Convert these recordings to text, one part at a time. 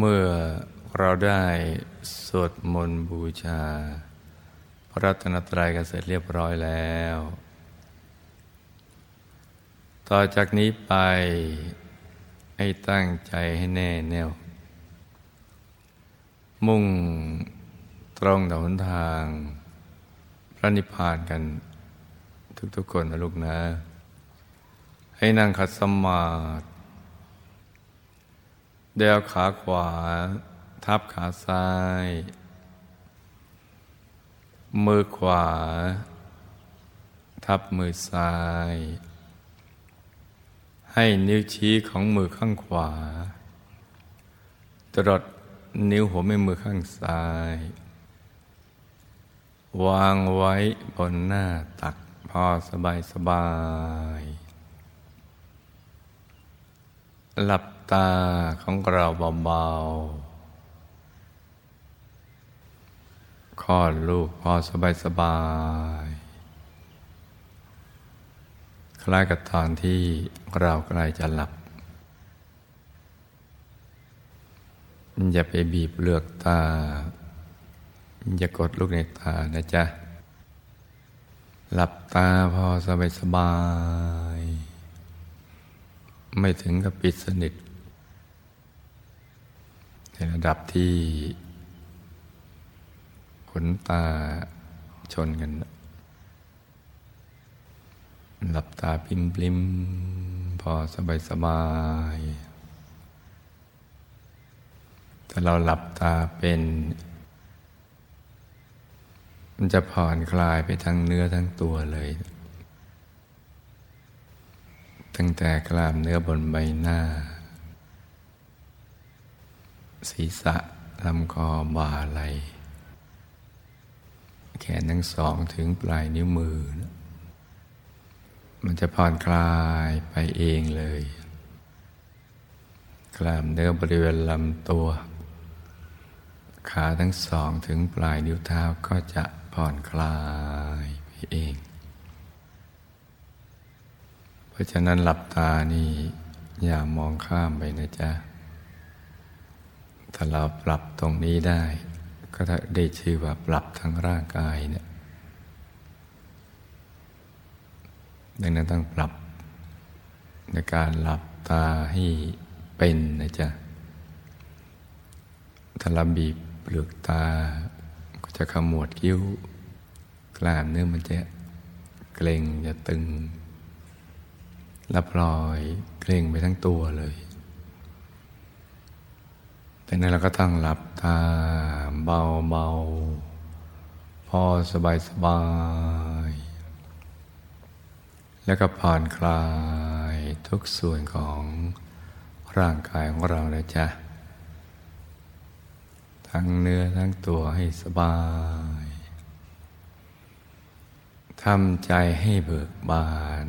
เมื่อเราได้สวดมนต์บูชา พระรัตนตรัยกันเสร็จเรียบร้อยแล้ว ต่อจากนี้ไปให้ตั้งใจให้แน่แน่ว มุ่งตรงต่อหนทาง พระนิพพานกัน ทุกๆคนนะลูกนะ ให้นั่งขัดสมาธิ เดวขาขวา ทับขาซ้าย มือขวา ทับมือซ้าย ให้นิ้วชี้ของมือข้างขวา ตรดนิ้วหัวแม่มือข้างซ้าย วางไว้บนหน้าตักพอสบายสบาย หลับ ตาของเราเบาๆคลอดลูกพอสบายสบายคล้ายกับตอนที่เราใกล้จะหลับ อย่าไปบีบเลือกตา อย่ากดลูกในตานะจ๊ะ หลับตาพอสบายสบาย ไม่ถึงกับปิดสนิท ในระดับที่ขนตาชนกัน หลับตาปิมปลิมพอสบายสบายถ้าเราหลับตาเป็น มันจะผ่อนคลายไปทั้งเนื้อทั้งตัวเลย ตั้งแต่กล้ามเนื้อบนใบหน้า ศีรษะลำคอบ่าไหลแขนทั้งสองถึงปลายนิ้วมือ มันจะผ่อนคลายไปเองเลย กล้ามเนื้อบริเวณลำตัว ขาทั้งสองถึงปลายนิ้วเท้าก็จะผ่อนคลายไปเอง เพราะฉะนั้นหลับตานี่อย่ามองข้ามไปนะจ๊ะ ถ้าเราปรับตรงนี้ได้ ก็ได้ชื่อว่าปรับทั้งร่างกายเนี่ยดังนั้นต้องปรับในการหลับตาให้เป็นนะจ๊ะถ้าเราบีบเปลือกตา ก็จะขมวดคิ้ว กล้ามเนื้อมันจะเกร็งจะตึง และปล่อยเกร็งไปทั้งตัวเลย แต่นั้นเราก็ต้องหลับตาเบาเบาพอสบายสบาย แล้วก็ผ่อนคลายทุกส่วนของร่างกายของเราเลยจ้ะ ทั้งเนื้อทั้งตัวให้สบายทำใจให้เบิกบาน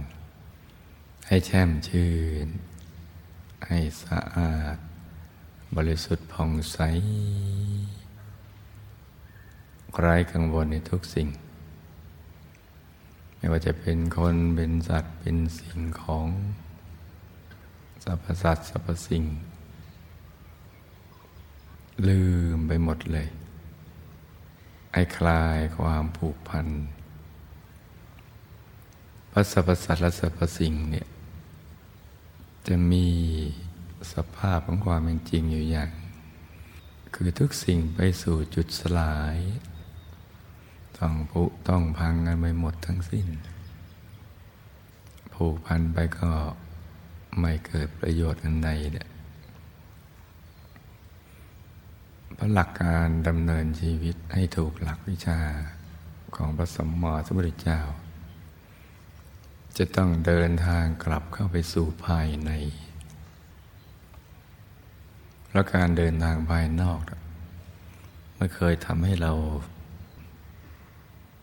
ให้แช่มชื่น ให้สะอาด บริสุทธิ์ผ่องใสไร้กังวลในทุกสิ่ง ไม่ว่าจะเป็นคนเป็นสัตว์เป็นสิ่งของสรรพสัตว์สรรพสิ่ง ลืมไปหมดเลยให้คลายความผูกพันพระสรรพสัตว์และสรรพสิ่งเนี่ยจะมี สภาพของความเป็นจริงอยู่อย่าง คือทุกสิ่งไปสู่จุดสลาย ต้องผุต้องพังกันไปหมดทั้งสิ้น ผูกพันไปก็ไม่เกิดประโยชน์อันใดเนี่ยพระหลักการดำเนินชีวิตให้ถูกหลักวิชาของพระสมมติสมุทรเจ้า จะต้องเดินทางกลับเข้าไปสู่ภายใน แล้วการเดินทางภายนอกไม่เคยทำให้เรา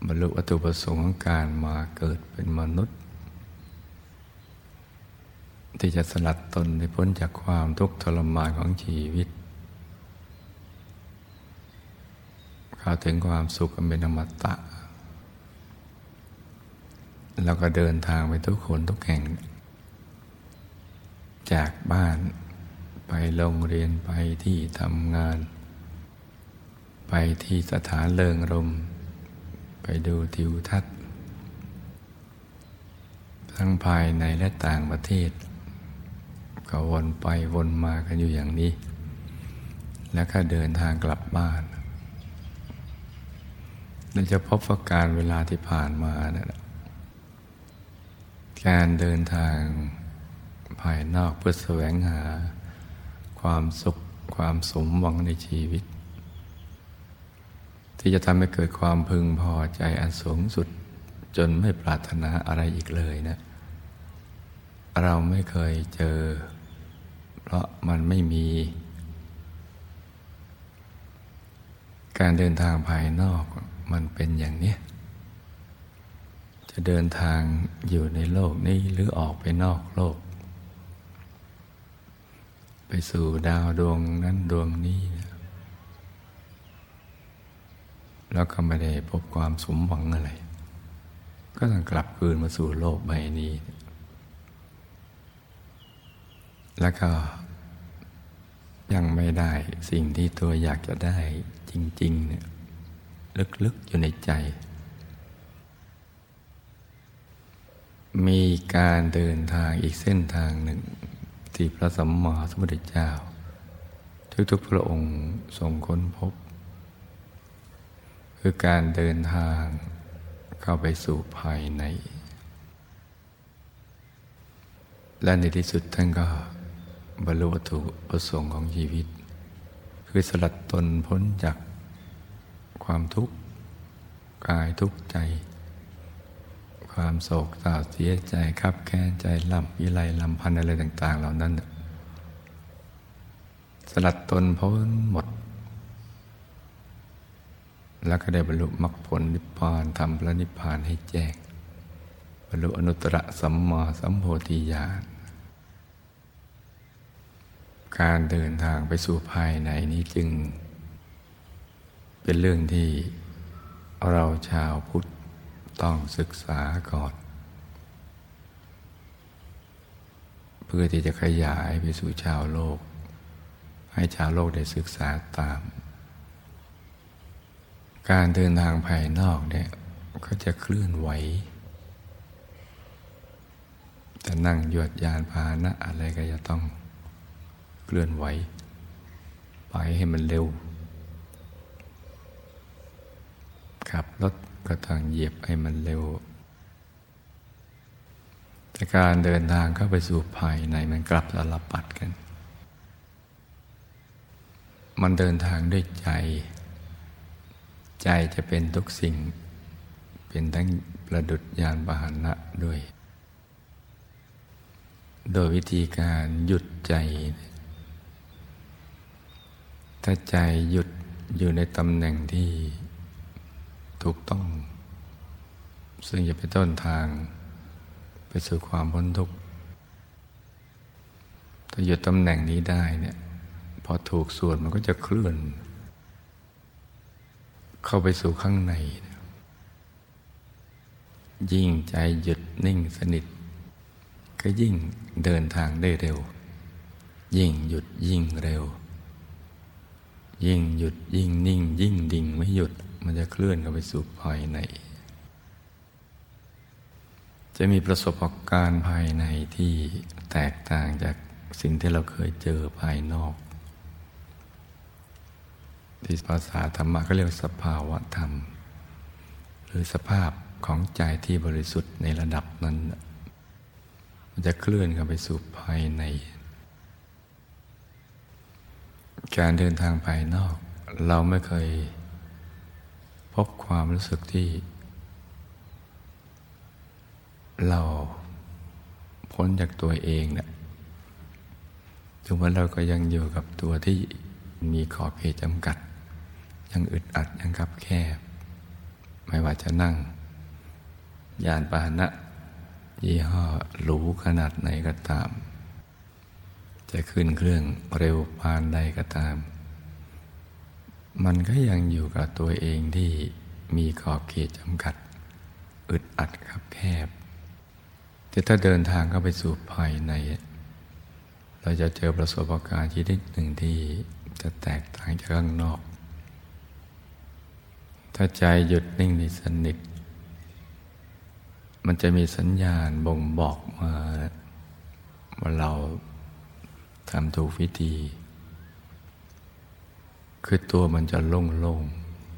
บรรลุวัตถุประสงค์ของการมาเกิดเป็นมนุษย์ ที่จะสลัดตนให้พ้นจากความทุกข์ทรมานของชีวิตเข้าถึงความสุขอันเป็นอมตะเราก็เดินทางไปทุกคนทุกแห่ง จากบ้าน ไปโรงเรียนไปที่ทำงาน ไปที่สถานเลิงรม ไปดูทิวทัศน์ ทั้งภายในและต่างประเทศ ก็วนไปวนมากันอยู่อย่างนี้ แล้วก็เดินทางกลับบ้านเราจะพบว่าการเวลาที่ผ่านมานะ่ะการเดินทางภายนอกเพื่อแสวงหา ความสุขความสมหวังในชีวิต ที่จะทำให้เกิดความพึงพอใจอันสูงสุด จนไม่ปรารถนาอะไรอีกเลยนะ เราไม่เคยเจอ เพราะมันไม่มี การเดินทางภายนอกมันเป็นอย่างนี้จะเดินทางอยู่ในโลกนี้หรือออกไปนอกโลก ไปสู่ดาวดวงนั้นดวงนี้ แล้วก็ไม่ได้พบความสมหวังอะไร ก็ต้องกลับคืนมาสู่โลกใบนี้ แล้วก็ยังไม่ได้สิ่งที่ตัวอยากจะได้จริง ๆ เนี่ย ลึก ๆ อยู่ในใจ มีการเดินทางอีกเส้นทางหนึ่ง ที่พระสัมมาสัมพุทธเจ้า ทุกๆพระองค์ทรงค้นพบ คือการเดินทางเข้าไปสู่ภายใน และในที่สุดท่านก็บรรลุวัตถุประสงค์ของชีวิต คือสลัดตนพ้นจากความทุกข์กายทุกข์ใจ ความโศกเศร้าเสียใจคับแค้นใจลำวิไลลำพันอะไรต่าง ๆ เหล่านั้น สลัดตนพ้นหมด แล้วก็ได้บรรลุมรรคผลนิพพานทำพระนิพพานให้แจ้ง บรรลุอนุตตรสัมมาสัมโพธิญาณการเดินทางไปสู่ภายในนี้จึง เป็นเรื่องที่เราชาวพุทธ ต้องศึกษาก่อน เพื่อที่จะขยายไปสู่ชาวโลก ให้ชาวโลกได้ศึกษาตาม การเดินทางภายนอกเนี่ยก็จะเคลื่อนไหวจะนั่งยวดยานพาหนะอะไรก็จะต้องเคลื่อนไหว ไปให้มันเร็วขับรถ ก็ต้องเหยียบให้มันเร็ว แต่การเดินทางเข้าไปสู่ภายในมันกลับสลับปัดกัน มันเดินทางด้วยใจ ใจจะเป็นทุกสิ่ง เป็นทั้งประดุจยานบานะด้วย โดยวิธีการหยุดใจ ถ้าใจหยุดอยู่ในตำแหน่งที่ ถูกต้อง ซึ่งจะเป็นต้นทาง ไปสู่ความพ้นทุกข์ถ้าหยุดตำแหน่งนี้ได้เนี่ยพอถูกส่วนมันก็จะเคลื่อน เข้าไปสู่ข้างใน ยิ่งใจหยุดนิ่งสนิท ก็ยิ่งเดินทางได้เร็ว ยิ่งหยุดยิ่งเร็ว ยิ่งหยุดยิ่งนิ่ง ยิ่งดิ่งไม่หยุด มันจะเคลื่อนเข้าไปสู่ภายใน จะมีประสบการณ์ภายในที่แตกต่างจากสิ่งที่เราเคยเจอภายนอก ที่ภาษาธรรมะก็เรียกสภาวะธรรม หรือสภาพของใจที่บริสุทธิ์ในระดับนั้น มันจะเคลื่อนเข้าไปสู่ภายใน การเดินทางภายนอก เราไม่เคย พบความรู้สึกที่ เราพ้นจากตัวเองเนะี่ยถึงว่าเราก็ยังอยู่กับตัวที่มีขอบเขตจำกัด ยังอึดอัดยังคับแคบ ไม่ว่าจะนั่ง ยานพาหนะ ยี่ห้อหรูขนาดไหนก็ตาม จะขึ้นเครื่องเร็วพานใดก็ตาม มันก็ยังอยู่กับตัวเองที่มีขอบเขตจำกัด อึดอัดครับแคบ แต่ถ้าเดินทางเข้าไปสู่ภายใน เราจะเจอประสบการณ์ชนิดหนึ่งที่จะแตกต่างจากข้างนอก ถ้าใจหยุดนิ่งในสนิท มันจะมีสัญญาณบ่งบอกมาว่าเราทำถูกวิธี คือตัวมันจะโล่ง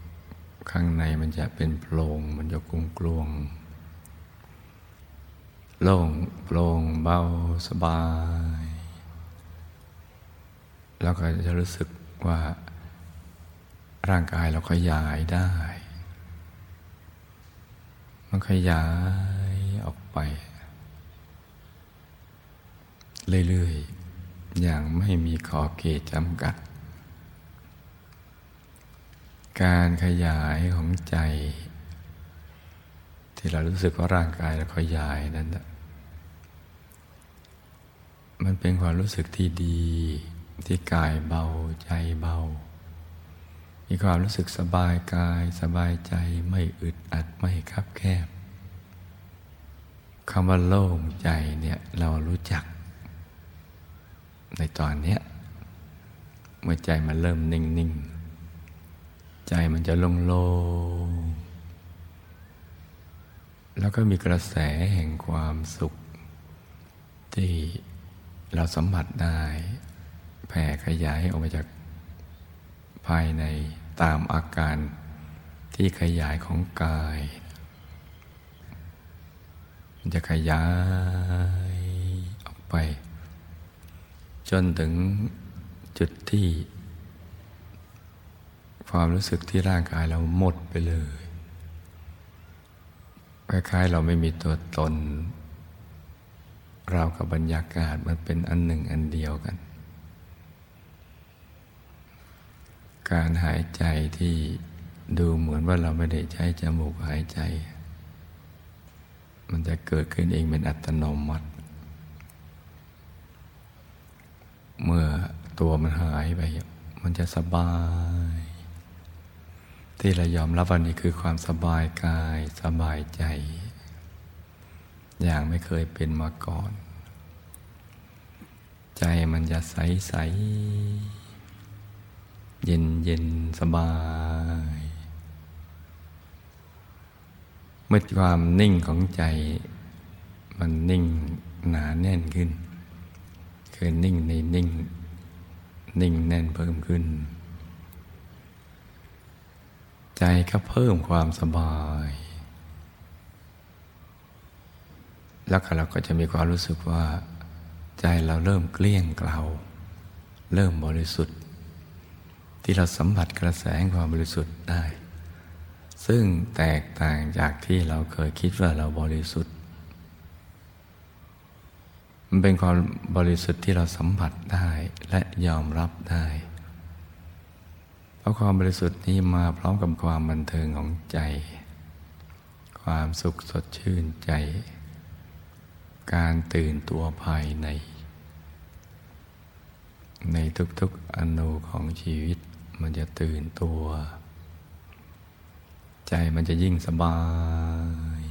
ๆ ข้างในมันจะเป็นโปร่งมันจะกุ้งกลวงโล่งโปร่งเบาสบาย แล้วก็จะรู้สึกว่าร่างกายเราขยายได้ มันขยายออกไป เรื่อยๆ อย่างไม่มีขอบเขตจำกัด การขยายของใจ ที่เรารู้สึกว่าร่างกายเราขยายนั้นมันเป็นความรู้สึกที่ดี ที่กายเบาใจเบา มีความรู้สึกสบายกายสบายใจไม่อึดอัดไม่คับแคบคำว่าโล่งใจเนี่ยเรารู้จัก ในตอนเนี้ยเมื่อใจมันเริ่มนิ่งๆ ใจมันจะโล่งแล้วก็มีกระแสแห่งความสุข ที่เราสัมผัสได้แผ่ขยายออกมาจากภายในตามอาการที่ขยายของกาย มันจะขยายออกไป จนถึงจุดที่ ความรู้สึกที่ร่างกายเราหมดไปเลยคล้ายๆเราไม่มีตัวตน เรากับบรรยากาศมันเป็นอันหนึ่งอันเดียวกัน การหายใจที่ดูเหมือนว่าเราไม่ได้ใช้จมูกหายใจ มันจะเกิดขึ้นเองเป็นอัตโนมัติ เมื่อตัวมันหายไป มันจะสบาย ที่เรายอมรับวันนี้คือความสบายกายสบายใจ อย่างไม่เคยเป็นมาก่อน ใจมันจะใสใสเย็นเย็นสบาย เมื่อความนิ่งของใจ มันนิ่งหนาแน่นขึ้น คือนิ่งในนิ่ง นิ่งแน่นเพิ่มขึ้น ใจก็เพิ่มความสบาย แล้วเราก็จะมีความรู้สึกว่า ใจเราเริ่มเกลี้ยงเกลาเริ่มบริสุทธิ์ ที่เราสัมผัสกระแสความบริสุทธิ์ได้ ซึ่งแตกต่างจากที่เราเคยคิดว่าเราบริสุทธิ์ มันเป็นความบริสุทธิ์ที่เราสัมผัสได้และยอมรับได้ เพราะความบริสุทธิ์นี้มาพร้อมกับความบันเทิงของใจ ความสุขสดชื่นใจ การตื่นตัวภายใน ในทุกๆอนุของชีวิตมันจะตื่นตัว ใจมันจะยิ่งสบาย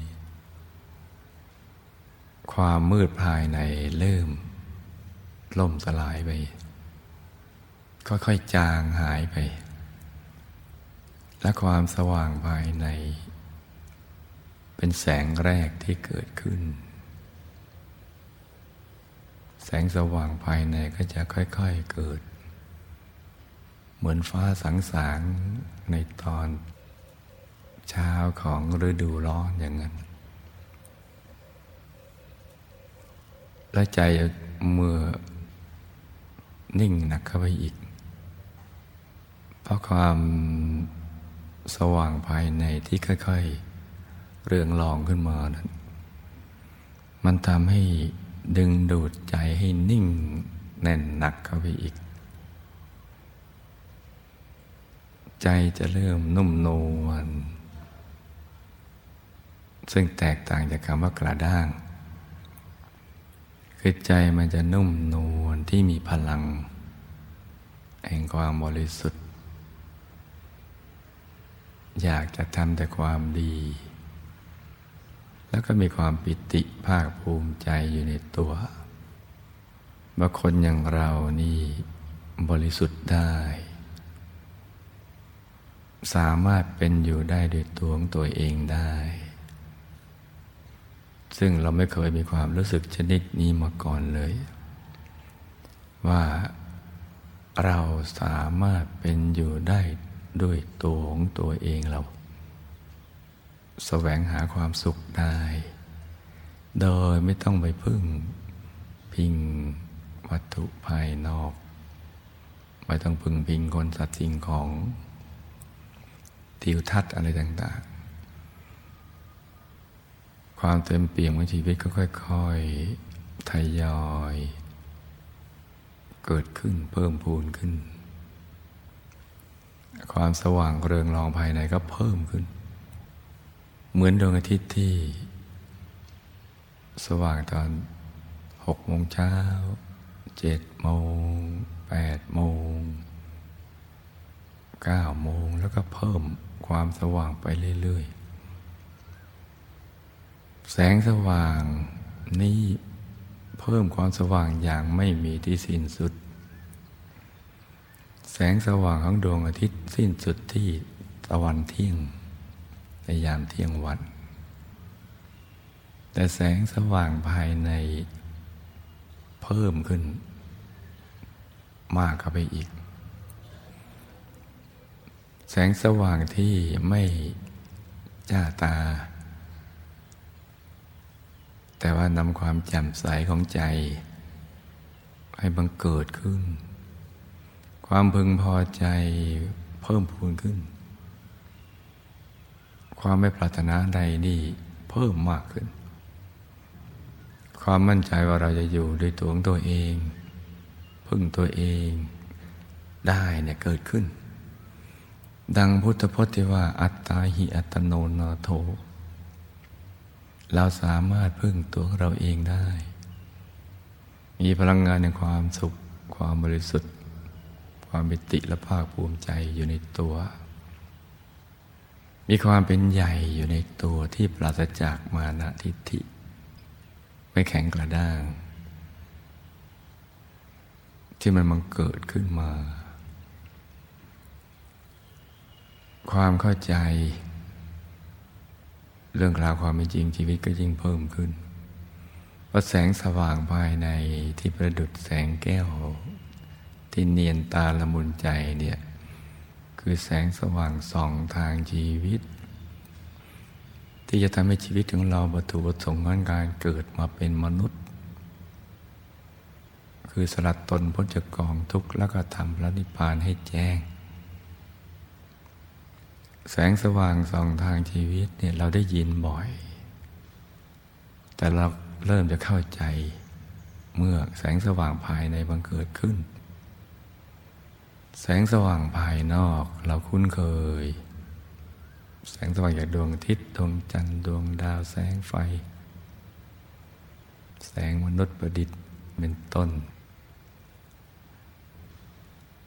ความมืดภายในเริ่ม ล่มสลายไป ค่อยๆจางหายไป และความสว่างภายใน เป็นแสงแรกที่เกิดขึ้น แสงสว่างภายในก็จะค่อยๆเกิด เหมือนฟ้าสังสางในตอนเช้าของฤดูร้อนอย่างนั้น และใจเมื่อนิ่งหนักเข้าไปอีก เพราะความ สว่างภายในที่ค่อยๆ เรืองรองขึ้นมานั้นมันทำให้ดึงดูดใจให้นิ่งแน่นหนักเข้าไปอีก ใจจะเริ่มนุ่มนวลซึ่งแตกต่างจากคำว่ากระด้าง คือใจมันจะนุ่มนวลที่มีพลัง แห่งความบริสุทธิ์ อยากจะทำแต่ความดี แล้วก็มีความปิติภาคภูมิใจอยู่ในตัวว่าคนอย่างเรานี่บริสุทธิ์ได้ สามารถเป็นอยู่ได้โดยตัวของตัวเองได้ ซึ่งเราไม่เคยมีความรู้สึกชนิดนี้มาก่อนเลย ว่าเราสามารถเป็นอยู่ได้ ด้วยตัวของตัวเองเราแสวงหาความสุขได้ โดยไม่ต้องไปพึ่ง พิงวัตถุภายนอก ไม่ต้องพึ่งพิงคนสัตว์สิ่งของทิวทัศน์อะไรต่าง ๆ ความเต็มเปี่ยมของชีวิตก็ค่อยๆทยอย เกิดขึ้นเพิ่มพูนขึ้น ความสว่างเรืองรองภายในก็เพิ่มขึ้น เหมือนดวงอาทิตย์ที่ สว่างตอนหกโมงเช้าเจ็ดโมงแปดโมงเก้าโมงแล้วก็เพิ่มความสว่างไปเรื่อยๆ แสงสว่างนี้เพิ่มความสว่างอย่างไม่มีที่สิ้นสุด แสงสว่างของดวงอาทิตย์สิ้นสุดที่ตะวันเที่ยง ในยามเที่ยงวัน แต่แสงสว่างภายในเพิ่มขึ้น มากเข้าไปอีก แสงสว่างที่ไม่จ้าตา แต่ว่านำความแจ่มใสของใจ ให้บังเกิดขึ้น ความพึงพอใจเพิ่มพูนขึ้น ความไม่ปรารถนาใดนี่เพิ่มมากขึ้น ความมั่นใจว่าเราจะอยู่ด้วยตัวของตัวเอง พึ่งตัวเองได้เนี่ยเกิดขึ้น ดังพุทธพจน์ที่ว่า อัตตาหิอัตโนนาโถ เราสามารถพึ่งตัวเราเองได้ มีพลังงานในความสุขความบริสุทธิ์ ความปิติและภาคภูมิใจอยู่ในตัว มีความเป็นใหญ่อยู่ในตัวที่ปราศจากมานะทิฏฐิ ไม่แข็งกระด้าง ที่มันมันเกิดขึ้นมา ความเข้าใจ เรื่องราวความเป็นจริงชีวิตก็ยิ่งเพิ่มขึ้นเพราะแสงสว่างภายในที่ประดุดแสงแก้ว ที่เนียนตาละมุนใจเนี่ยคือแสงสว่างส่องทางชีวิต ที่จะทำให้ชีวิตของเราบรรทุประสงค์การเกิดมาเป็นมนุษย์ คือสลัดตนพ้นจากกองทุกข์แล้วก็ทำพระนิพพานให้แจ้ง แสงสว่างส่องทางชีวิตเนี่ยเราได้ยินบ่อย แต่เราเริ่มจะเข้าใจเมื่อแสงสว่างภายในบังเกิดขึ้น แสงสว่างภายนอกเราคุ้นเคย แสงสว่างจากดวงอาทิตย์ดวงจันทร์ดวงดาวแสงไฟ แสงมนุษย์ประดิษฐ์เป็นต้น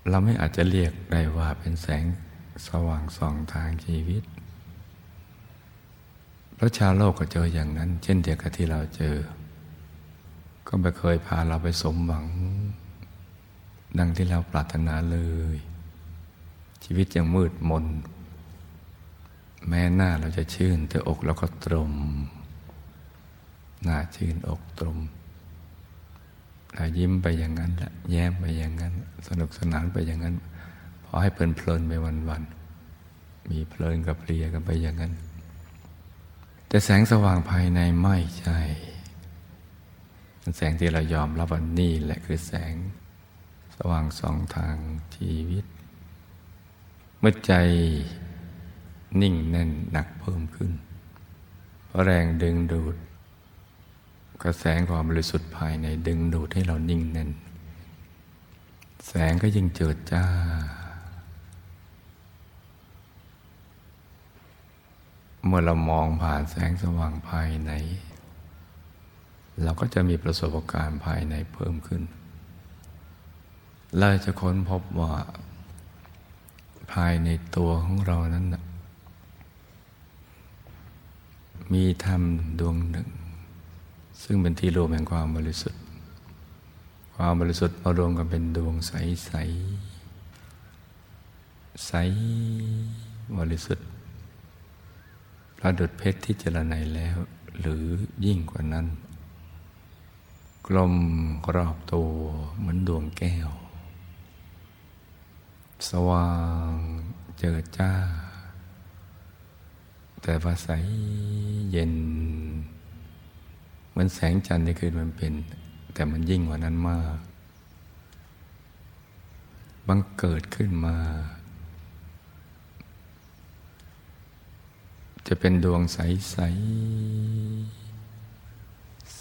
เราไม่อาจจะเรียกได้ว่าเป็นแสงสว่างส่องทางชีวิตพระชาวโลกก็เจออย่างนั้น เช่นเดียวกับที่เราเจอ ก็ไม่เคยพาเราไปสมหวัง ดังที่เราปรารถนาเลย ชีวิตยังมืดมน แม้หน้าเราจะชื่น แต่อกเราก็ตรม หน้าชื่นอกตรมเรายิ้มไปอย่างนั้นแหละแย้มไปอย่างนั้น สนุกสนานไปอย่างนั้นพอให้เพลินเพลินไปวันๆมีเพลินกับเพลียกันไปอย่างนั้น แต่แสงสว่างภายในไม่ใช่แสงที่เรายอมรับว่านี่แหละคือแสง สว่างสองทางชีวิต เมื่อใจนิ่งแน่นหนักเพิ่มขึ้น เพราะแรงดึงดูด กระแสความบริสุทธิ์ภายในดึงดูดให้เรานิ่งแน่น แสงก็ยิ่งเจิดจ้า เมื่อเรามองผ่านแสงสว่างภายใน เราก็จะมีประสบการณ์ภายในเพิ่มขึ้น เราจะค้นพบว่า ภายในตัวของเรานั้นมีธรรมดวงหนึ่ง ซึ่งเป็นที่รวมแห่งความบริสุทธิ์คความบริสุทธิ์มารวมกันเป็นดวงใสใสใสบริสุทธิ์ประดุดเพชรที่เจรไนแล้ว หรือยิ่งกว่านั้น กลมรอบตัวเหมือนดวงแก้ว สว่างเจิดจ้า แต่ว่าใสเย็น เหมือนแสงจันทร์ในคืนมันเป็น แต่มันยิ่งกว่านั้นมากบังเกิดขึ้นมา จะเป็นดวงใสใส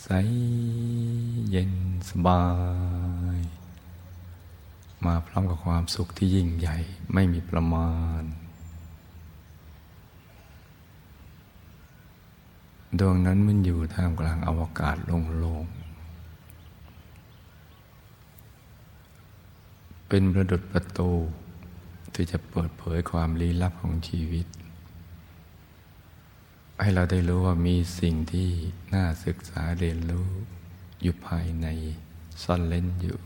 ใสเย็นสบาย มาพร้อมกับความสุขที่ยิ่งใหญ่ไม่มีประมาณ ดวงนั้นมันอยู่ท่ามกลางอวกาศโล่งๆ เป็นประดุจประตูที่จะเปิดเผยความลี้ลับของชีวิต ให้เราได้รู้ว่ามีสิ่งที่น่าศึกษาเรียนรู้อยู่ภายในซ่อนเล่นอยู่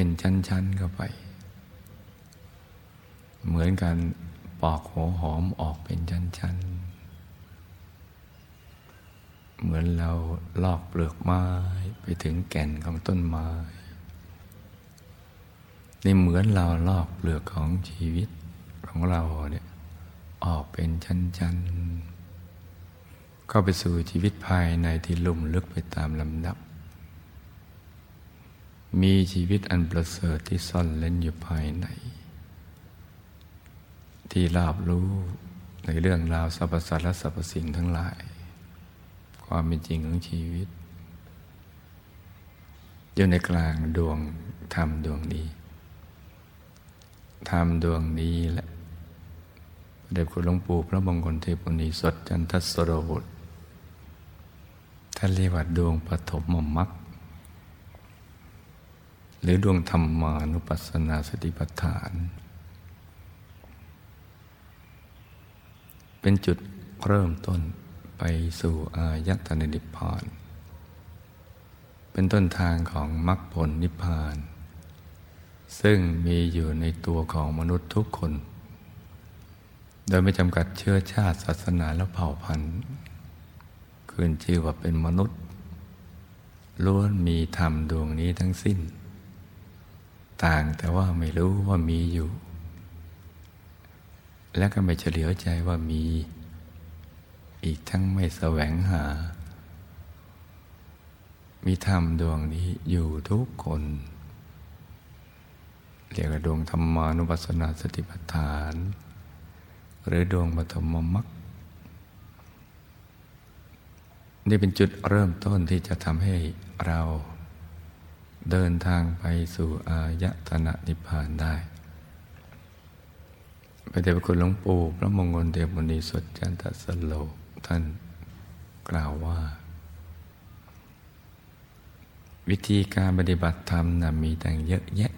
เป็นชั้นๆเข้าไป เหมือนกันปอกหัวหอมออกเป็นชั้นๆ เหมือนเราลอกเปลือกไม้ไปถึงแก่นของต้นไม้นี่เหมือนเราลอกเปลือกของชีวิตของเราเนี่ยออกเป็นชั้นๆเข้าไปสู่ชีวิตภายในที่ลุ่มลึกไปตามลำดับ มีชีวิตอันประเสริฐที่ซ่อนเล่นอยู่ภายใน ที่ราบรู้ในเรื่องราวสรรพสัตว์และสรรพสิ่งทั้งหลาย ความเป็นจริงของชีวิต อยู่ในกลางดวงธรรมดวงนี้ธรรมดวงนี้แหละเด็กคุณหลวงปู่พระมงคลเทพุณีสดจันทสโรบุตรท่านเรียกว่าดวงปฐมมมัก หรือดวงธรรมานุปัสสนาสติปัฏฐาน เป็นจุดเริ่มต้นไปสู่อายตนะนิพพาน เป็นต้นทางของมรรคผลนิพพาน ซึ่งมีอยู่ในตัวของมนุษย์ทุกคน โดยไม่จำกัดเชื้อชาติศาสนาและเผ่าพันธุ์คืนชื่อว่าเป็นมนุษย์ล้วนมีธรรมดวงนี้ทั้งสิ้น ต่างแต่ว่าไม่รู้ว่ามีอยู่ และก็ไม่เฉลียวใจว่ามี อีกทั้งไม่แสวงหา มีธรรมดวงนี้อยู่ทุกคนเรียกว่าดวงธรรมานุปัสสนาสติปัฏฐาน หรือดวงปฐมมรรคนี่เป็นจุดเริ่มต้นที่จะทำให้เรา เดินทางไปสู่อายตนะนิพพานได้ พระเดชพระคุณหลวงปู่พระมงคลเทพมุนีสดจันทสโลท่านกล่าวว่า วิธีการปฏิบัติธรรมนะมีต่างเยอะแยะ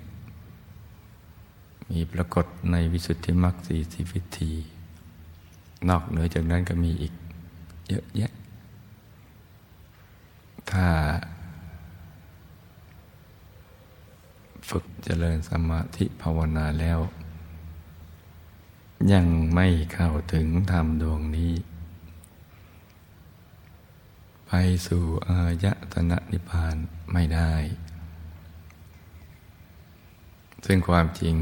มีปรากฏในวิสุทธิมรรคสี่สิวิธี นอกเหนือจากนั้นก็มีอีกเยอะแยะ ถ้า ฝึกเจริญสมาธิภาวนาแล้ว ยังไม่เข้าถึงธรรมดวงนี้ ไปสู่อายตนะนิพพานไม่ได้ ซึ่งความจริง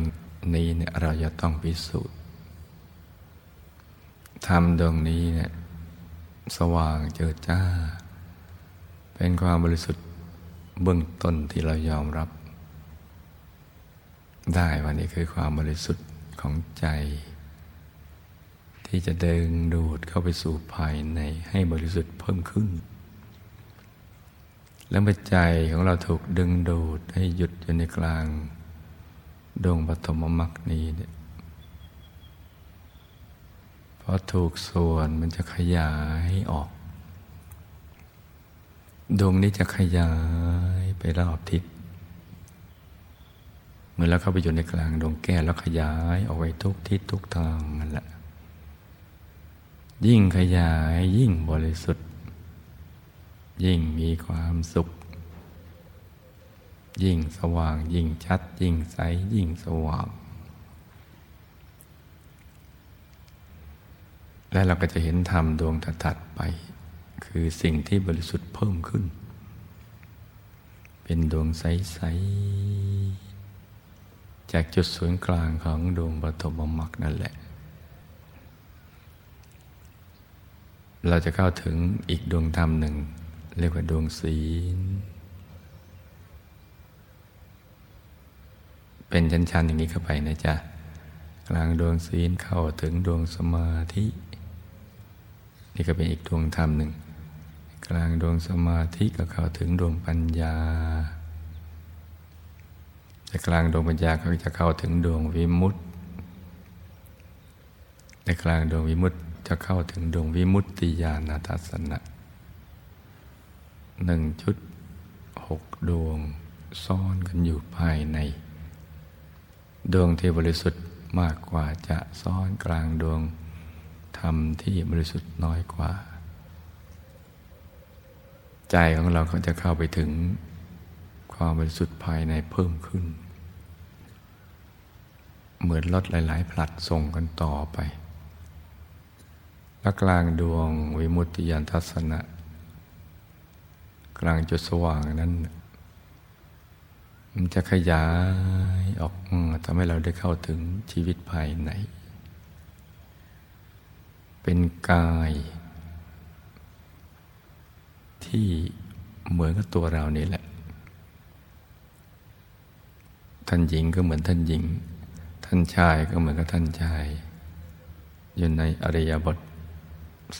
นี้เนี่ยเราจะต้องพิสูจน์ธรรมดวงนี้เนี่ยสว่างเจิดจ้า เป็นความบริสุทธิ์เบื้องต้นที่เรายอมรับ ได้วันนี้คือความบริสุทธิ์ของใจ ที่จะเดินดูดเข้าไปสู่ภายในให้บริสุทธิ์เพิ่มขึ้น แล้วเมื่อใจของเราถูกดึงดูดให้หยุดอยู่ในกลางดวงปฐมมรรคนี้เนี่ยพอถูกส่วนมันจะขยายออก ดวงนี้จะขยายไปรอบทิศ มื่อเราเข้าไปอยู่ในกลางดวงแก้วแล้วขยายออกไปทุกทิศทุกทางนั่นแหละ ยิ่งขยายยิ่งบริสุทธิ์ ยิ่งมีความสุข ยิ่งสว่าง ยิ่งชัด ยิ่งใส ยิ่งสว่าง และเราก็จะเห็นธรรมดวงถัดไป คือสิ่งที่บริสุทธิ์เพิ่มขึ้น เป็นดวงใส ๆ จากจุดศูนย์กลางของดวงปฐมมรรคนั่นแหละ เราจะเข้าถึงอีกดวงธรรมหนึ่ง เรียกว่าดวงศีล เป็นชั้นๆอย่างนี้เข้าไปนะจ๊ะ กลางดวงศีลเข้าถึงดวงสมาธิ นี่ก็เป็นอีกดวงธรรมหนึ่ง กลางดวงสมาธิก็เข้าถึงดวงปัญญา แต่กลางดวงปัญญาก็จะเข้าถึงดวงวิมุตติในกลางดวงวิมุตติจะเข้าถึงดวงวิมุตติญาณทัศนะหนึ่งชุดหกดวงซ่อนกันอยู่ภายใน ดวงที่บริสุทธิ์มากกว่าจะซ้อนกลางดวงธรรมที่บริสุทธิ์น้อยกว่า ใจของเราก็จะเข้าไปถึง ความบริสุทธิ์ภายในเพิ่มขึ้น เหมือนรถหลาย ๆ ผลัดส่งกันต่อไปและกลางดวงวิมุตติยานทัศนะ กลางจุดสว่างนั้น มันจะขยายออกทำให้เราได้เข้าถึงชีวิตภายใน เป็นกาย ที่เหมือนกับตัวเรานี่แหละ ท่านหญิงก็เหมือนท่านหญิง ท่านชายก็เหมือนกับท่านชาย อยู่ในอริยบท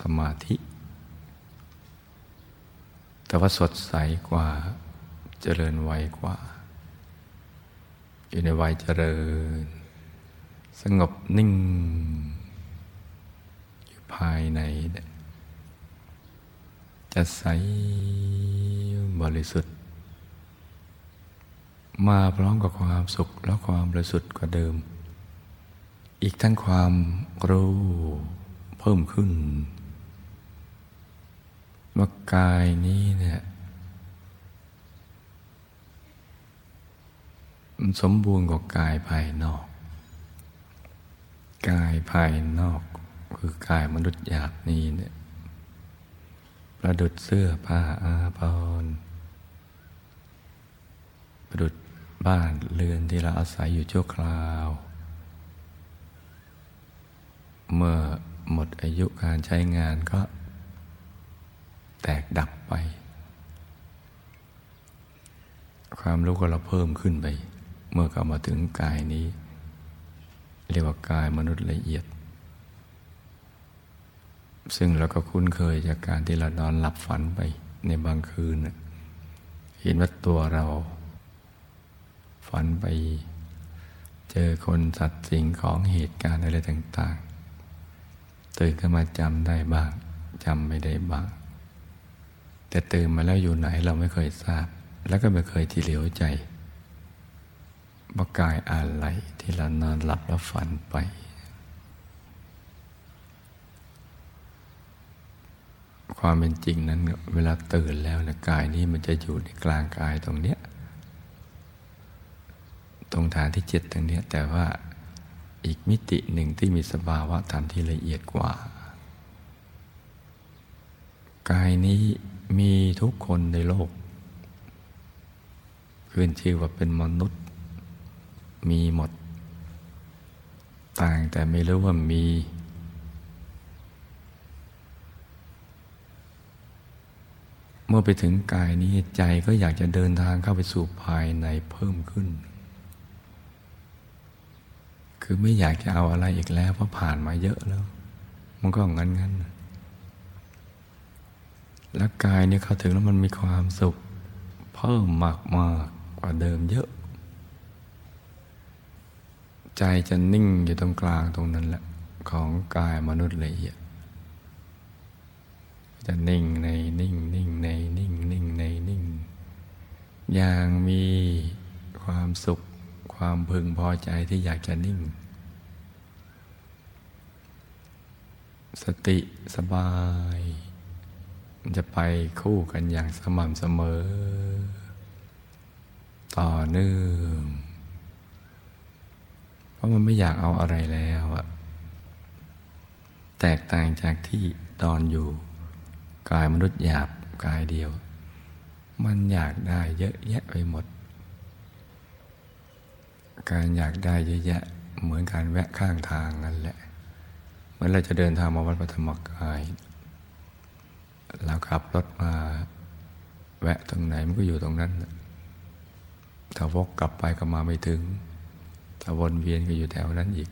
สมาธิ แต่ว่าสดใสกว่าเจริญไวกว่า อยู่ในวัยเจริญ สงบนิ่ง อยู่ภายใน จะใสบริสุทธิ์ มาพร้อมกับความสุขและความบริสุทธิ์กว่าเดิม อีกทั้งความรู้เพิ่มขึ้นว่ากายนี้เนี่ยมันสมบูรณ์กว่ากายภายนอก กายภายนอกคือกายมนุษย์หยาบนี้เนี่ยประดุดเสื้อผ้าอาภรณ์ประดุด บ้านเรือนที่เราอาศัยอยู่ชั่วคราว เมื่อหมดอายุการใช้งานก็แตกดับไป ความรู้ก็เราเพิ่มขึ้นไป เมื่อเข้ามาถึงกายนี้ เรียกว่ากายมนุษย์ละเอียด ซึ่งเราก็คุ้นเคยจากการที่เรานอนหลับฝันไปในบางคืน เห็นว่าตัวเรา ฝันไปเจอคนสัตว์สิ่งของเหตุการณ์อะไรต่าง ๆ ตื่นขึ้นมาจำได้บ้างจำไม่ได้บ้าง แต่ตื่นมาแล้วอยู่ไหนเราไม่เคยทราบ แล้วก็ไม่เคยทีเหลียวใจว่ากายอะไรที่เรานอนหลับแล้วฝันไป ความเป็นจริงนั้น เวลาตื่นแล้วนะกายนี้มันจะอยู่ในกลางกายตรงเนี้ย ตรงฐานที่เจ็ดตรงนี้แต่ว่าอีกมิติหนึ่งที่มีสภาวะธรรมที่ละเอียดกว่า กายนี้มีทุกคนในโลกขึ้นชื่อว่าเป็นมนุษย์ มีหมด ต่างแต่ไม่รู้ว่ามี เมื่อไปถึงกายนี้ใจก็อยากจะเดินทางเข้าไปสู่ภายในเพิ่มขึ้น คือไม่อยากจะเอาอะไรอีกแล้ว เพราะผ่านมาเยอะแล้ว มันก็งั้นงั้นแล้วกายเนี่ยเขาถึงแล้วมันมีความสุข เพิ่มมากมากกว่าเดิมเยอะ ใจจะนิ่งอยู่ตรงกลางตรงนั้นแหละ ของกายมนุษย์ละเอียดจะนิ่งในนิ่งนิ่งในนิ่งนิ่งในนิ่ง อย่างมีความสุขความพึงพอใจที่อยากจะนิ่ง สติสบายมันจะไปคู่กันอย่างสม่ำเสมอตต่อเนื่องเพราะมันไม่อยากเอาอะไรแล้วอะแตกต่างจากที่ตอนอยู่ กายมนุษย์หยาบกายเดียว มันอยากได้เยอะแยะไปหมด การอยากได้เยอะแยะเหมือนการแวะข้างทางนั่นแหละ เหมือนเราจะเดินทางมาวัดพระธรรมกายเราขับรถมา แวะตรงไหนมันก็อยู่ตรงนั้นถ้าวกกลับไปก็มาไม่ถึงถ้าวนเวียนก็อยู่แถวนั้นอีก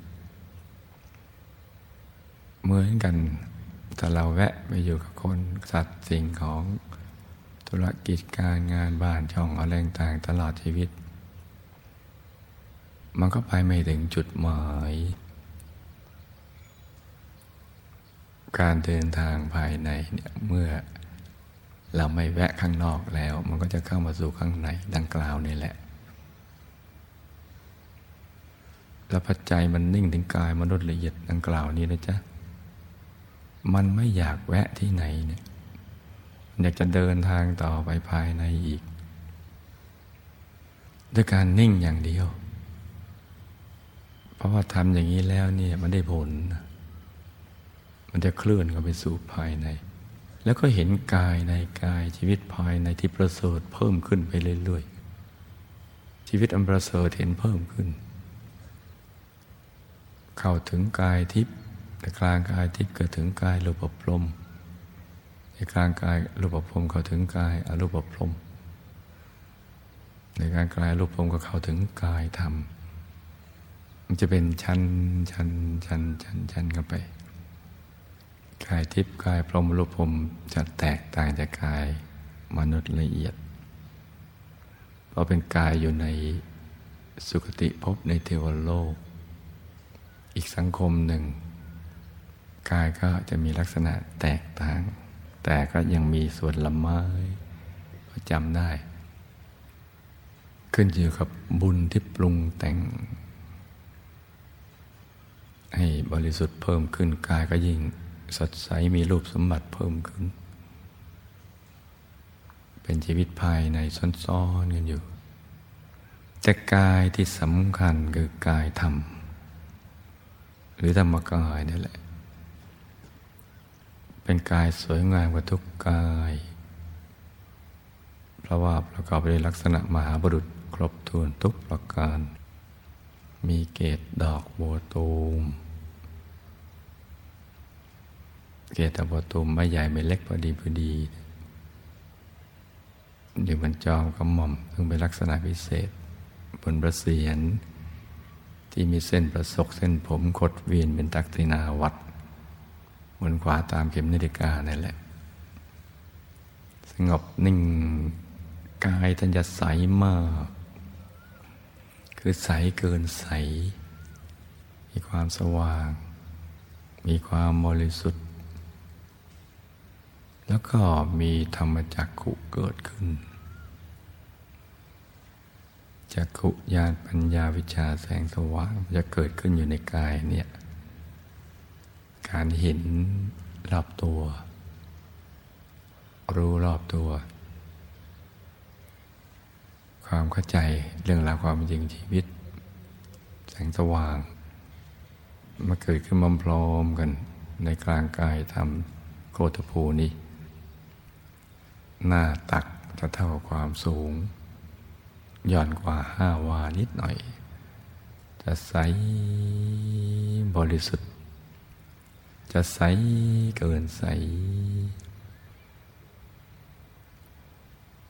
เหมือนกัน ถ้าเราแวะไปอยู่กับคนสัตว์สิ่งของธุรกิจการงานบ้านช่องอะไรต่างตลอดชีวิต มันก็ไปไม่ถึงจุดหมาย การเดินทางภายในเนี่ยเมื่อเราไม่แวะข้างนอกแล้ว มันก็จะเข้ามาสู่ข้างในดังกล่าวนี่แหละแล้วปัจจัยมันนิ่งถึงกายมนุษย์ละเอียดดังกล่าวนี้นะจ๊ะ มันไม่อยากแวะที่ไหนเนี่ยอยากจะเดินทางต่อไปภายในอีก ด้วยการนิ่งอย่างเดียว เพราะว่าทำอย่างนี้แล้วเนี่ยมันได้ผล มันจะเคลื่อนเข้าไปสู่ภายใน แล้วก็เห็นกายในกายชีวิตภายในที่ประเสริฐเพิ่มขึ้นไปเรื่อยๆ ชีวิตอันประเสริฐเห็นเพิ่มขึ้น เข้าถึงกายทิพย์ในกลางกายทิพย์เกิดถึงกายรูปพรมในกลางกายรูปพรมเข้าถึงกายอรูปพรมในการกายรูปพรมก็เข้าถึงกายธรรมมันจะเป็นชั้นชั้นชั้นชั้นชั้นกันไป กายทิพย์กายพรมรูปพรมจะแตกต่างจากกายมนุษย์ละเอียด เพราะเป็นกายอยู่ในสุคติภพในเทวโลก อีกสังคมหนึ่ง กายก็จะมีลักษณะแตกต่าง แต่ก็ยังมีส่วนละไม้ประจำได้ ขึ้นอยู่กับบุญที่ปรุงแต่ง ให้บริสุทธิ์เพิ่มขึ้นกายก็ยิ่ง สดใสมีรูปสมบัติเพิ่มขึ้น เป็นชีวิตภายในซ้อนๆกันอยู่ แต่กายที่สำคัญคือกายธรรม หรือธรรมกายนี่แหละ เป็นกายสวยงามกว่าทุกกายเพราะว่าประกอบไปด้วยลักษณะมหาบุรุษครบถ้วนทุกประการ มีเกตดอกบัวตูม เกตดอกบัวตูมไม่ใหญ่ไม่เล็กพอดีพอดีอยู่บนจอมกระหม่อมซึ่งเป็นลักษณะพิเศษ บนประเสียน ที่มีเส้นประศกเส้นผมขดเวียนเป็นตักตินาวัดบนขวาตามเข็มนาฬิกานั่นแหละ สงบนิ่งกายท่านจะใสมาก คือใสเกินใส มีความสว่าง มีความบริสุทธิ์ แล้วก็มีธรรมจักขุเกิดขึ้น จักขุญาณปัญญาวิชาแสงสว่างจะเกิดขึ้นอยู่ในกายเนี่ย การเห็นรอบตัว รู้รอบตัว ความเข้าใจเรื่องราวความจริงชีวิต แสงสว่าง มาเกิดขึ้นมัมพรอมกันในกลางกายทำโคตภูนี้ หน้าตักจะเท่าความสูงย่อนกว่าห้าวานิดหน่อย จะใสบริสุทธิ์ จะใสเกินใส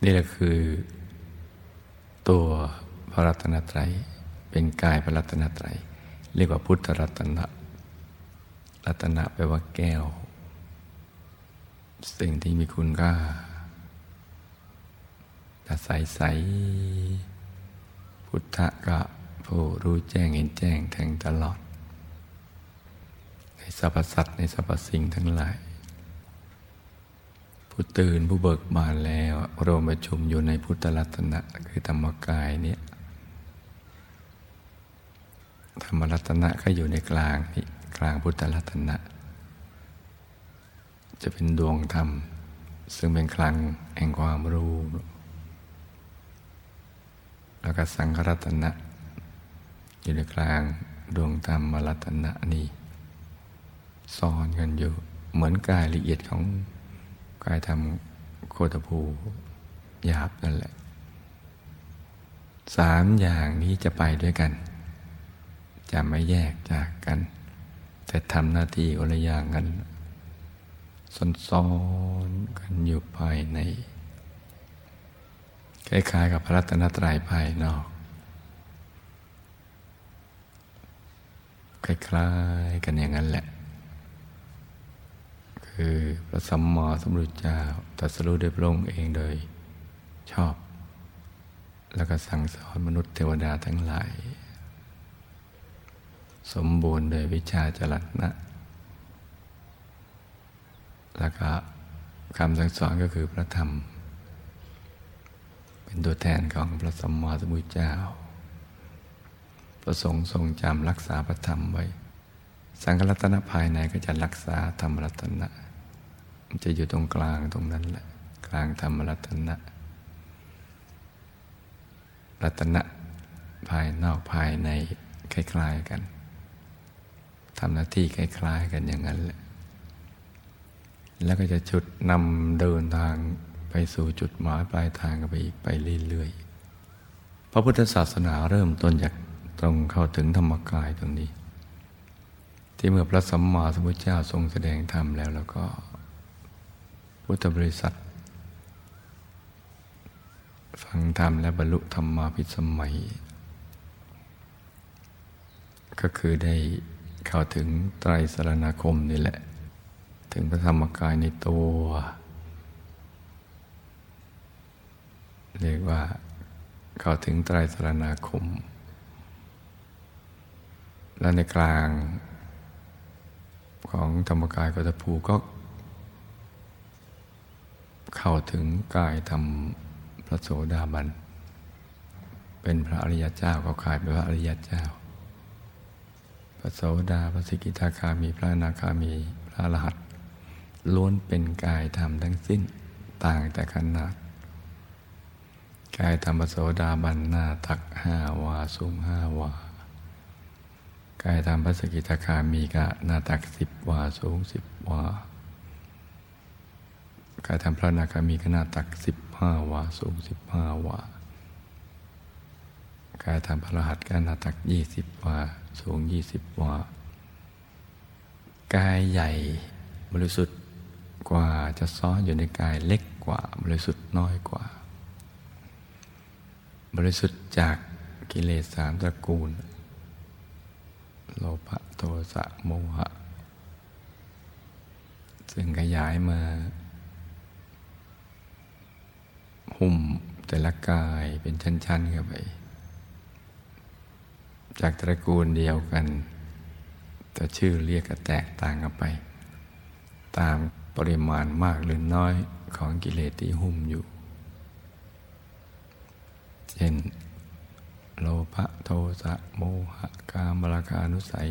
นี่แหละคือ ตัวพระรัตนตรัย เป็นกายพระรัตนตรัย เรียกว่าพุทธรัตนะรัตนะแปลว่าแก้ว สิ่งที่มีคุณค่า ถ้าใสใสพุทธะก็ผู้รู้แจ้งเห็นแจ้งแทงตลอด ในสรรพสัตว์ในสรรพสิ่งทั้งหลาย ผู้ตื่นผู้เบิกบานแล้วรวมประชุมอยู่ในพุทธรัตนะคือธรรมกายเนี่ยธรรมรัตนะก็อยู่ในกลางนี่กลางพุทธรัตนะ จะเป็นดวงธรรม ซึ่งเป็นคลังแห่งความรู้ แล้วก็สังขรัตนะ อยู่ในกลางดวงธรรมรัตนะนี่ซ้อนกันอยู่ เหมือนกายละเอียดของกายธรรมโคตภูหยาบนั่นแหละสามอย่างนี้จะไปด้วยกัน จะไม่แยกจากกัน แต่ทำหน้าที่คนละอย่างกันซ้อนๆกันอยู่ภายใน คล้ายๆกับพระรัตนตรัยภายนอก คล้ายๆกันอย่างนั้นแหละ คือพระสัมมาสัมพุทธเจ้าตรัสรู้ด้วยพระองค์เองโดยชอบ แล้วก็สั่งสอนมนุษย์เทวดาทั้งหลาย สมบูรณ์โดยวิชาจรัตนะ แล้วก็คำสั่งสอนก็คือพระธรรม เป็นตัวแทนของพระสัมมาสัมพุทธเจ้า ประสงค์ทรงจำรักษาพระธรรมไว้ สังฆรัตนะภายในก็จะรักษาธรรมรัตนะ จะอยู่ตรงกลางตรงนั้นแหละ กลางธรรมรัตนะ รัตนะภายนอกภายในคล้าย ๆกันทำหน้าที่คล้าย ๆ กันอย่างนั้นแหละ แล้วก็จะชุดนำเดินทาง ไปสู่จุดหมายปลายทางไปอีกไปเรื่อยๆ พระพุทธศาสนาเริ่มต้นจากตรงเข้าถึงธรรมกายตรงนี้ ที่เมื่อพระสัมมาสัมพุทธเจ้าทรงแสดงธรรมแล้วแล้วก็ พุทธบริษัท ฟังธรรมและบรรลุธรรมาภิสมัย ก็คือได้เข้าถึงไตรสรณคมนี่แหละ ถึงพระธรรมกายในตัว เรียกว่าเข้าถึงไตรสรณาคม และในกลางของธรรมกายกัตภูก็ เข้าถึงกายธรรมพระโสดาบัน เป็นพระอริยเจ้าก็ขายเป็นพระอริยเจ้า พระโสดาพระสิกิทาคามีพระนาคามีพระรหัตล้วนเป็นกายธรรมทั้งสิ้นต่างแต่ขนาด กายธรรมโสดาบันหน้าตักห้าวาสูงห้าวา กายธรรมพระสกิทาคามีกะหน้าตักสิบวาสูงสิบวา กายธรรมพระนาคามีก็หน้าตักสิบห้าวาสูงสิบห้าวา กายธรรมพระรหัสก็หน้าตักยี่สิบวาสูงยี่สิบวา กายใหญ่บริสุทธิ์กว่าจะซ้อนอยู่ในกายเล็กกว่าบริสุทธิ์น้อยกว่า บริสุทธิ์จากกิเลสสามตระกูล โลภะโทสะโมหะ ซึ่งขยายมา หุ่มแต่ละกายเป็นชั้นๆเข้าไป จากตระกูลเดียวกัน แต่ชื่อเรียกก็แตกต่างกันไป ตามปริมาณมากหรือน้อยของกิเลสที่หุ้มอยู่ เช่น โลภะโทสะโมหะกามราคานุสัย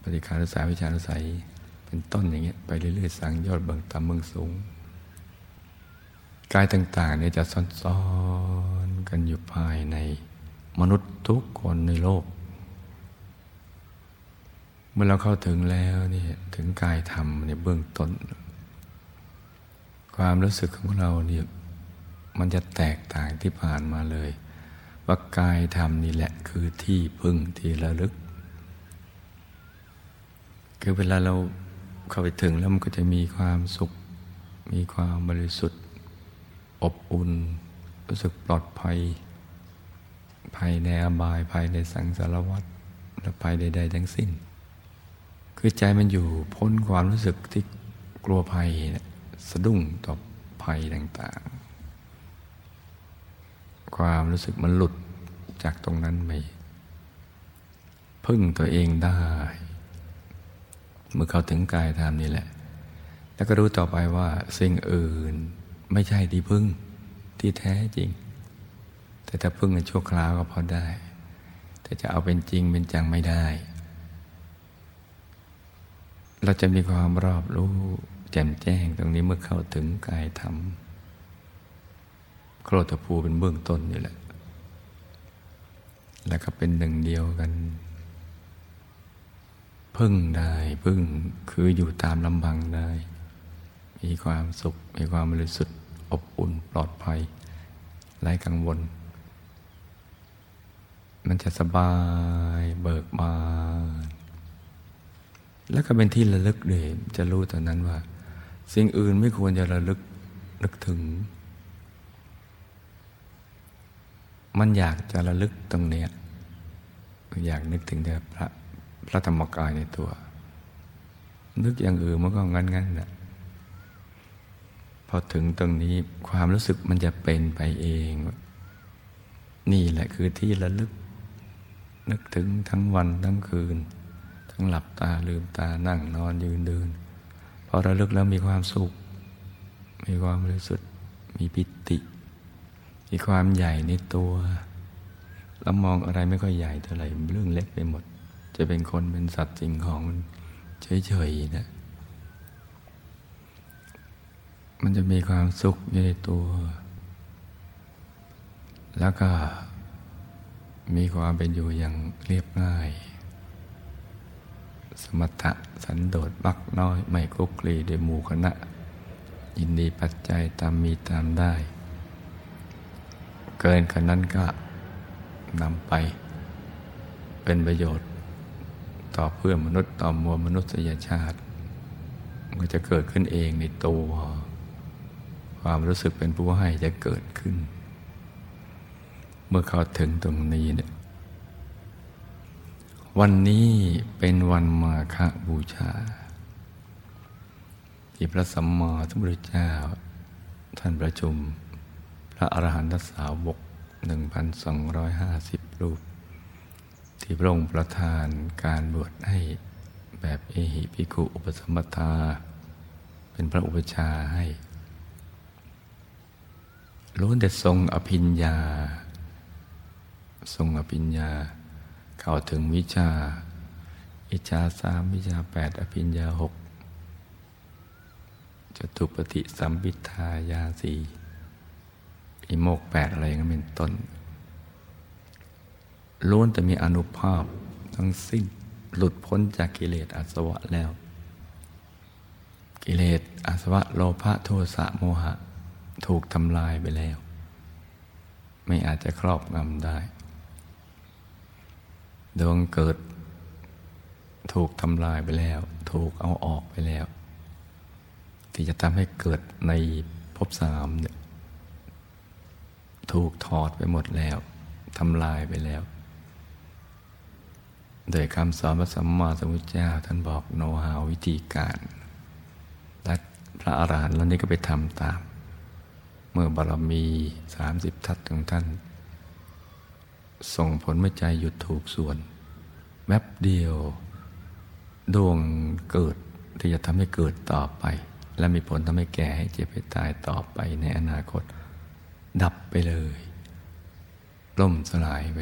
ปฏิคานุสัยวิชานุสัย เป็นต้นอย่างเงี้ยไปเรื่อยๆสังยอดเบื้องต่ำเบื้องสูงกายต่างๆเนี่ยจะซ้อนๆกันอยู่ภายในมนุษย์ทุกคนในโลก เมื่อเราเข้าถึงแล้วเนี่ยถึงกายธรรมในเบื้องต้น ความรู้สึกของเราเนี่ย มันจะแตกต่างที่ผ่านมาเลย ว่ากายธรรมนี่แหละคือที่พึ่งที่ระลึก คือเวลาเราเข้าไปถึงแล้วมันก็จะมีความสุข มีความบริสุทธิ์ อบอุ่น รู้สึกปลอดภัย ภายในอบายภายในสังสารวัฏและภายใด ๆ ทั้งสิ้น คือใจมันอยู่พ้นความรู้สึกที่กลัวภัยสะดุ้งต่อภัยต่าง ๆ ความรู้สึกมันหลุดจากตรงนั้นไปพึ่งตัวเองได้ เมื่อเขาถึงกายธรรมนี่แหละ แล้วก็รู้ต่อไปว่าสิ่งอื่นไม่ใช่ที่พึ่งที่แท้จริง แต่ถ้าพึ่งในชั่วคราวก็พอได้ แต่จะเอาเป็นจริงเป็นจังไม่ได้ เราจะมีความรอบรู้แจ่มแจ้งตรงนี้เมื่อเข้าถึงกายธรรม โครตภูเป็นเบื้องต้นนี่แหละ แล้วก็เป็นหนึ่งเดียวกัน พึ่งได้พึ่งคืออยู่ตามลำพังได้ มีความสุข มีความบริสุทธิ์อบอุ่นปลอดภัยไร้กังวล มันจะสบายเบิกบานแล้วก็เป็นที่ระลึกเลยจะรู้ตอนนั้นว่า สิ่งอื่นไม่ควรจะระลึกนึกถึง มันอยากจะระลึกตรงเนี้ยอยากนึกถึงแต่พระพระธรรมกายในตัว นึกอย่างอื่นมันก็งั้นงั้นแหละพอถึงตรงนี้ความรู้สึกมันจะเป็นไปเอง นี่แหละคือที่ระลึก นึกถึงทั้งวันทั้งคืน ทั้งหลับตาลืมตานั่งนอนยืนเดินพอระลึกแล้วมีความสุข มีความรู้สึกมีปิติ มีความใหญ่ในตัวแล้วมองอะไรไม่ค่อยใหญ่เท่าไหร่เรื่องเล็กไปหมด จะเป็นคนเป็นสัตว์สิ่งของเฉยๆนะมันจะมีความสุขในตัว แล้วก็มีความเป็นอยู่อย่างเรียบง่าย สมถะสันโดษบักน้อย ไม่คุกคลีด้วยหมู่คณะ ยินดีปัจจัยตามมีตามได้ เกินกันนั้นก็นำไป เป็นประโยชน์ต่อเพื่อนมนุษย์ต่อมวลมนุษยชาติมันก็จะเกิดขึ้นเองในตัว ความรู้สึกเป็นผู้ให้จะเกิดขึ้น เมื่อเขาถึงตรงนี้เนี่ยวันนี้เป็นวันมาฆบูชา ที่พระสัมมาสัมพุทธเจ้าท่านประชุม พระอรหันตสาวก 1,250 รูป ที่พระองค์ประทานการบวชให้แบบเอหิภิกขุอุปสมบทา เป็นพระอุปชาให้ล้วนแต่ทรงอภิญญา ทรงอภิญญา เข้าถึงวิชา อิชาสามวิชาแปดอภิญญาหกจตุปฏิสัมปิทายาสี อิโมกแปดอะไรอย่างนั้เป็นต้นล้วนแต่มีอนุภาพทั้งสิ้นหลุดพ้นจากกิเลสอาสวะแล้ว กิเลสอาสวะโลภะโทสะโมหะ ถูกทำลายไปแล้ว ไม่อาจจะครอบงำได้ ดวงเกิด ถูกทำลายไปแล้ว ถูกเอาออกไปแล้ว ที่จะทำให้เกิดในภพสามเนี่ย ถูกถอดไปหมดแล้วทำลายไปแล้ว โดยคำสอนพระสัมมาสัมพุทธเจ้าท่านบอกโนหาวิธีการและพระอาหารหันต์แล้วนี้ก็ไปทำตาม เมื่อบารมีสามสิบทัศของท่าน ส่งผลเมื่อใจหยุดถูกส่วน แวบเดียวดวงเกิดที่จะทำให้เกิดต่อไป และมีผลทำให้แก่ให้เจ็บให้ตายต่อไปในอนาคต ดับไปเลยล่มสลายไป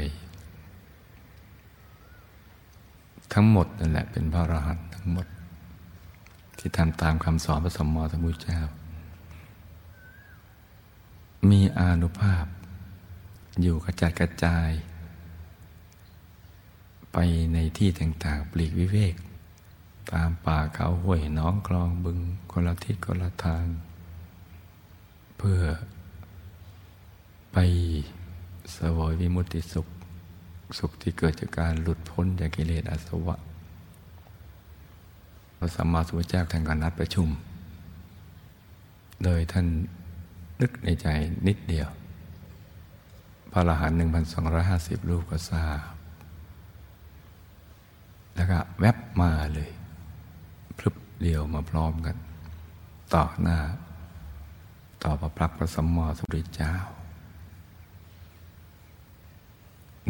ทั้งหมดนั่นแหละเป็นพระอรหันต์ทั้งหมด ที่ทำตามคำสอนพระสมมติมุทธเจ้า มีอานุภาพ อยู่กระจัดกระจาย ไปในที่ต่างๆ ปลีกวิเวก ตามป่าเขาห้วยน้องคลองบึงคนละทิศคนละทาง เพื่อ ไปสวยวิมุติสุข สุขที่เกิดจากการหลุดพ้นจากกิเลสอาสวะพระสัมมาสัมพุทธเจ้าท่านก็นัดประชุม โดยท่านนึกในใจนิดเดียว พระอรหันต์หนึ่งพันสองร้อยห้าสิบรูปก็ทราบ แล้วก็แวบมาเลยพลึบเดียวมาพร้อมกัน ต่อหน้า ต่อพระพักพระสัมมาสัมพุทธเจ้า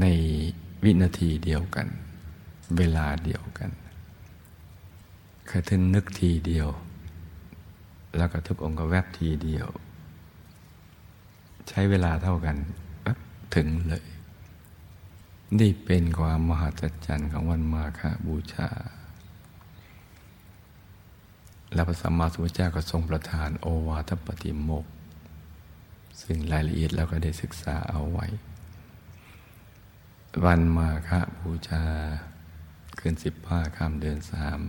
ในวินาทีเดียวกัน เวลาเดียวกันแค่ท่านนึกทีเดียว แล้วก็ทุกองค์ก็แวบทีเดียว ใช้เวลาเท่ากันแวบถึงเลย นี่เป็นความมหัศจรรย์ของวันมาฆบูชา และพระสัมมาสัมพุทธเจ้าก็ทรงประทานโอวาทปฏิโมก ซึ่งรายละเอียดเราก็ได้ศึกษาเอาไว้ วันมาฆบูชาคืนสิบห้าคำเดือนสาม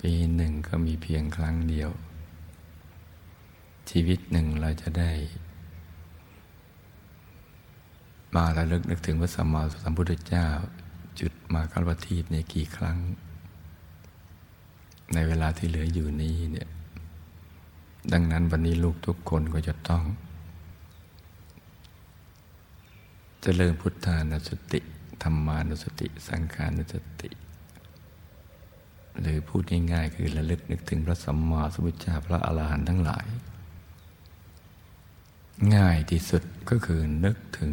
ปีหนึ่งก็มีเพียงครั้งเดียว ชีวิตหนึ่งเราจะได้ มาระลึกนึกถึงพระสัมมาสัมพุทธเจ้า จุดมาคารวทีปในกี่ครั้ง ในเวลาที่เหลืออยู่นี้เนี่ย ดังนั้นวันนี้ลูกทุกคนก็จะต้องจ เจริญพุทธานุสติธรรมานุสติ สังขานุสติ หรือพูดง่ายๆคือระลึกนึกถึงพระสัมมาสัมพุทธเจ้าพระอรหันต์ทั้งหลาย ง่ายที่สุดก็คือนึกถึง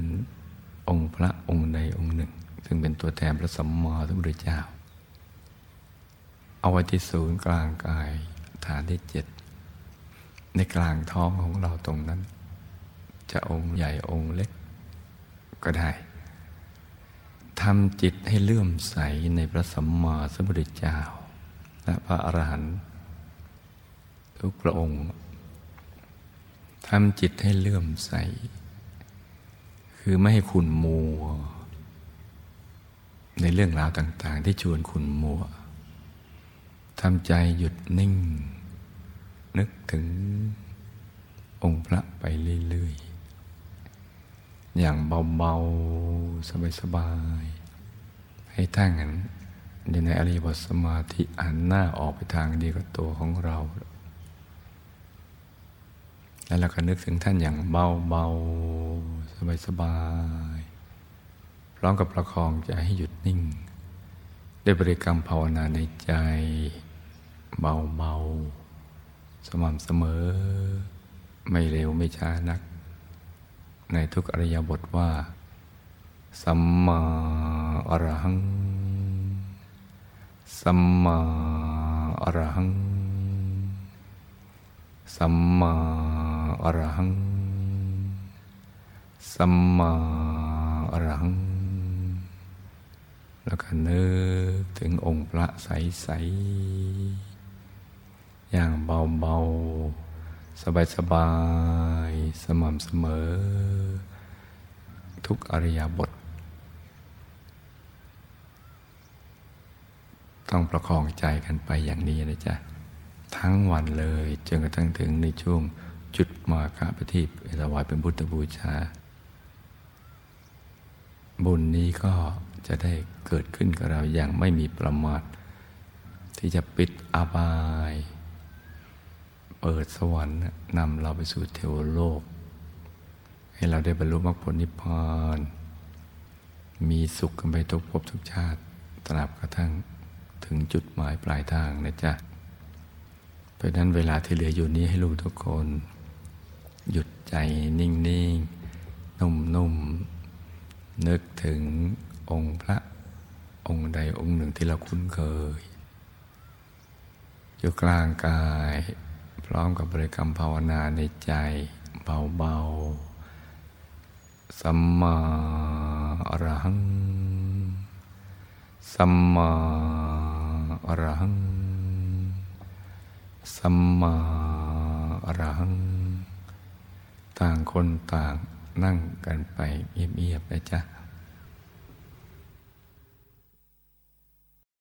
องค์พระองค์ใดองค์หนึ่ง ซึ่งเป็นตัวแทนพระสัมมาสัมพุทธเจ้า เอาไว้ที่ศูนย์กลางกายฐานที่เจ็ดในกลางท้องของเราตรงนั้น จะองค์ใหญ่องค์เล็ก ก็ได้ทำจิตให้เลื่อมใสในพระสัมมาสัมพุทธเจ้า และพระอรหันต์ทุกพระองค์ทำจิตให้เลื่อมใส คือไม่ให้ขุนมัว ในเรื่องราวต่าง ๆ ที่ชวนขุนมัวทำใจหยุดนิ่ง นึกถึงองค์พระไปเรื่อย ๆ อย่างเบาๆ สบายๆ ให้ท่างันอยู่ในอริยบทสมาธิอันหน้าออกไปทางดียวกับตัวของเรา แล้วเราก็นึกถึงท่านอย่างเบาๆ สบายๆ พร้อมกับประคองใจให้หยุดนิ่ง ด้วยบริกรรมภาวนาในใจเบาๆ สม่ำเสมอ ไม่เร็วไม่ช้านัก ในทุกอริยบทว่า สัมมาอรหัง สัมมาอรหัง สัมมาอรหัง สัมมาอรหัง แล้วก็นึกถึงองค์พระใส ๆ อย่างเบา ๆ สบายสบายสม่ำเสมอ ทุกอริยบท ต้องประคองใจกันไปอย่างนี้นะจ๊ะ ทั้งวันเลยจนกระทั่งถึงในช่วงจุดมาคาปฏิบถวายเป็นพุทธบูชา บุญนี้ก็จะได้เกิดขึ้นกับเราอย่างไม่มีประมาทที่จะปิดอบาย เปิดสวรรค์นำเราไปสู่เทวโลก ให้เราได้บรรลุมรรคผลนิพพานมีสุขกันไปทุกภพทุกชาติตราบกระทั่งถึงจุดหมายปลายทางนะจ๊ะ เพราะนั้นเวลาที่เหลืออยู่นี้ให้ลูกทุกคน หยุดใจนิ่งๆนุ่มๆ นึกถึงองค์พระองค์ใดองค์หนึ่งที่เราคุ้นเคย อยู่กลางกาย ร้อมกับบริกรรมภาวนาในใจเบาๆ สัมมาอรหัง สัมมาอรหัง สัมมาอรหัง ต่างคนต่างนั่งกันไปเงียบๆนะจ๊ะ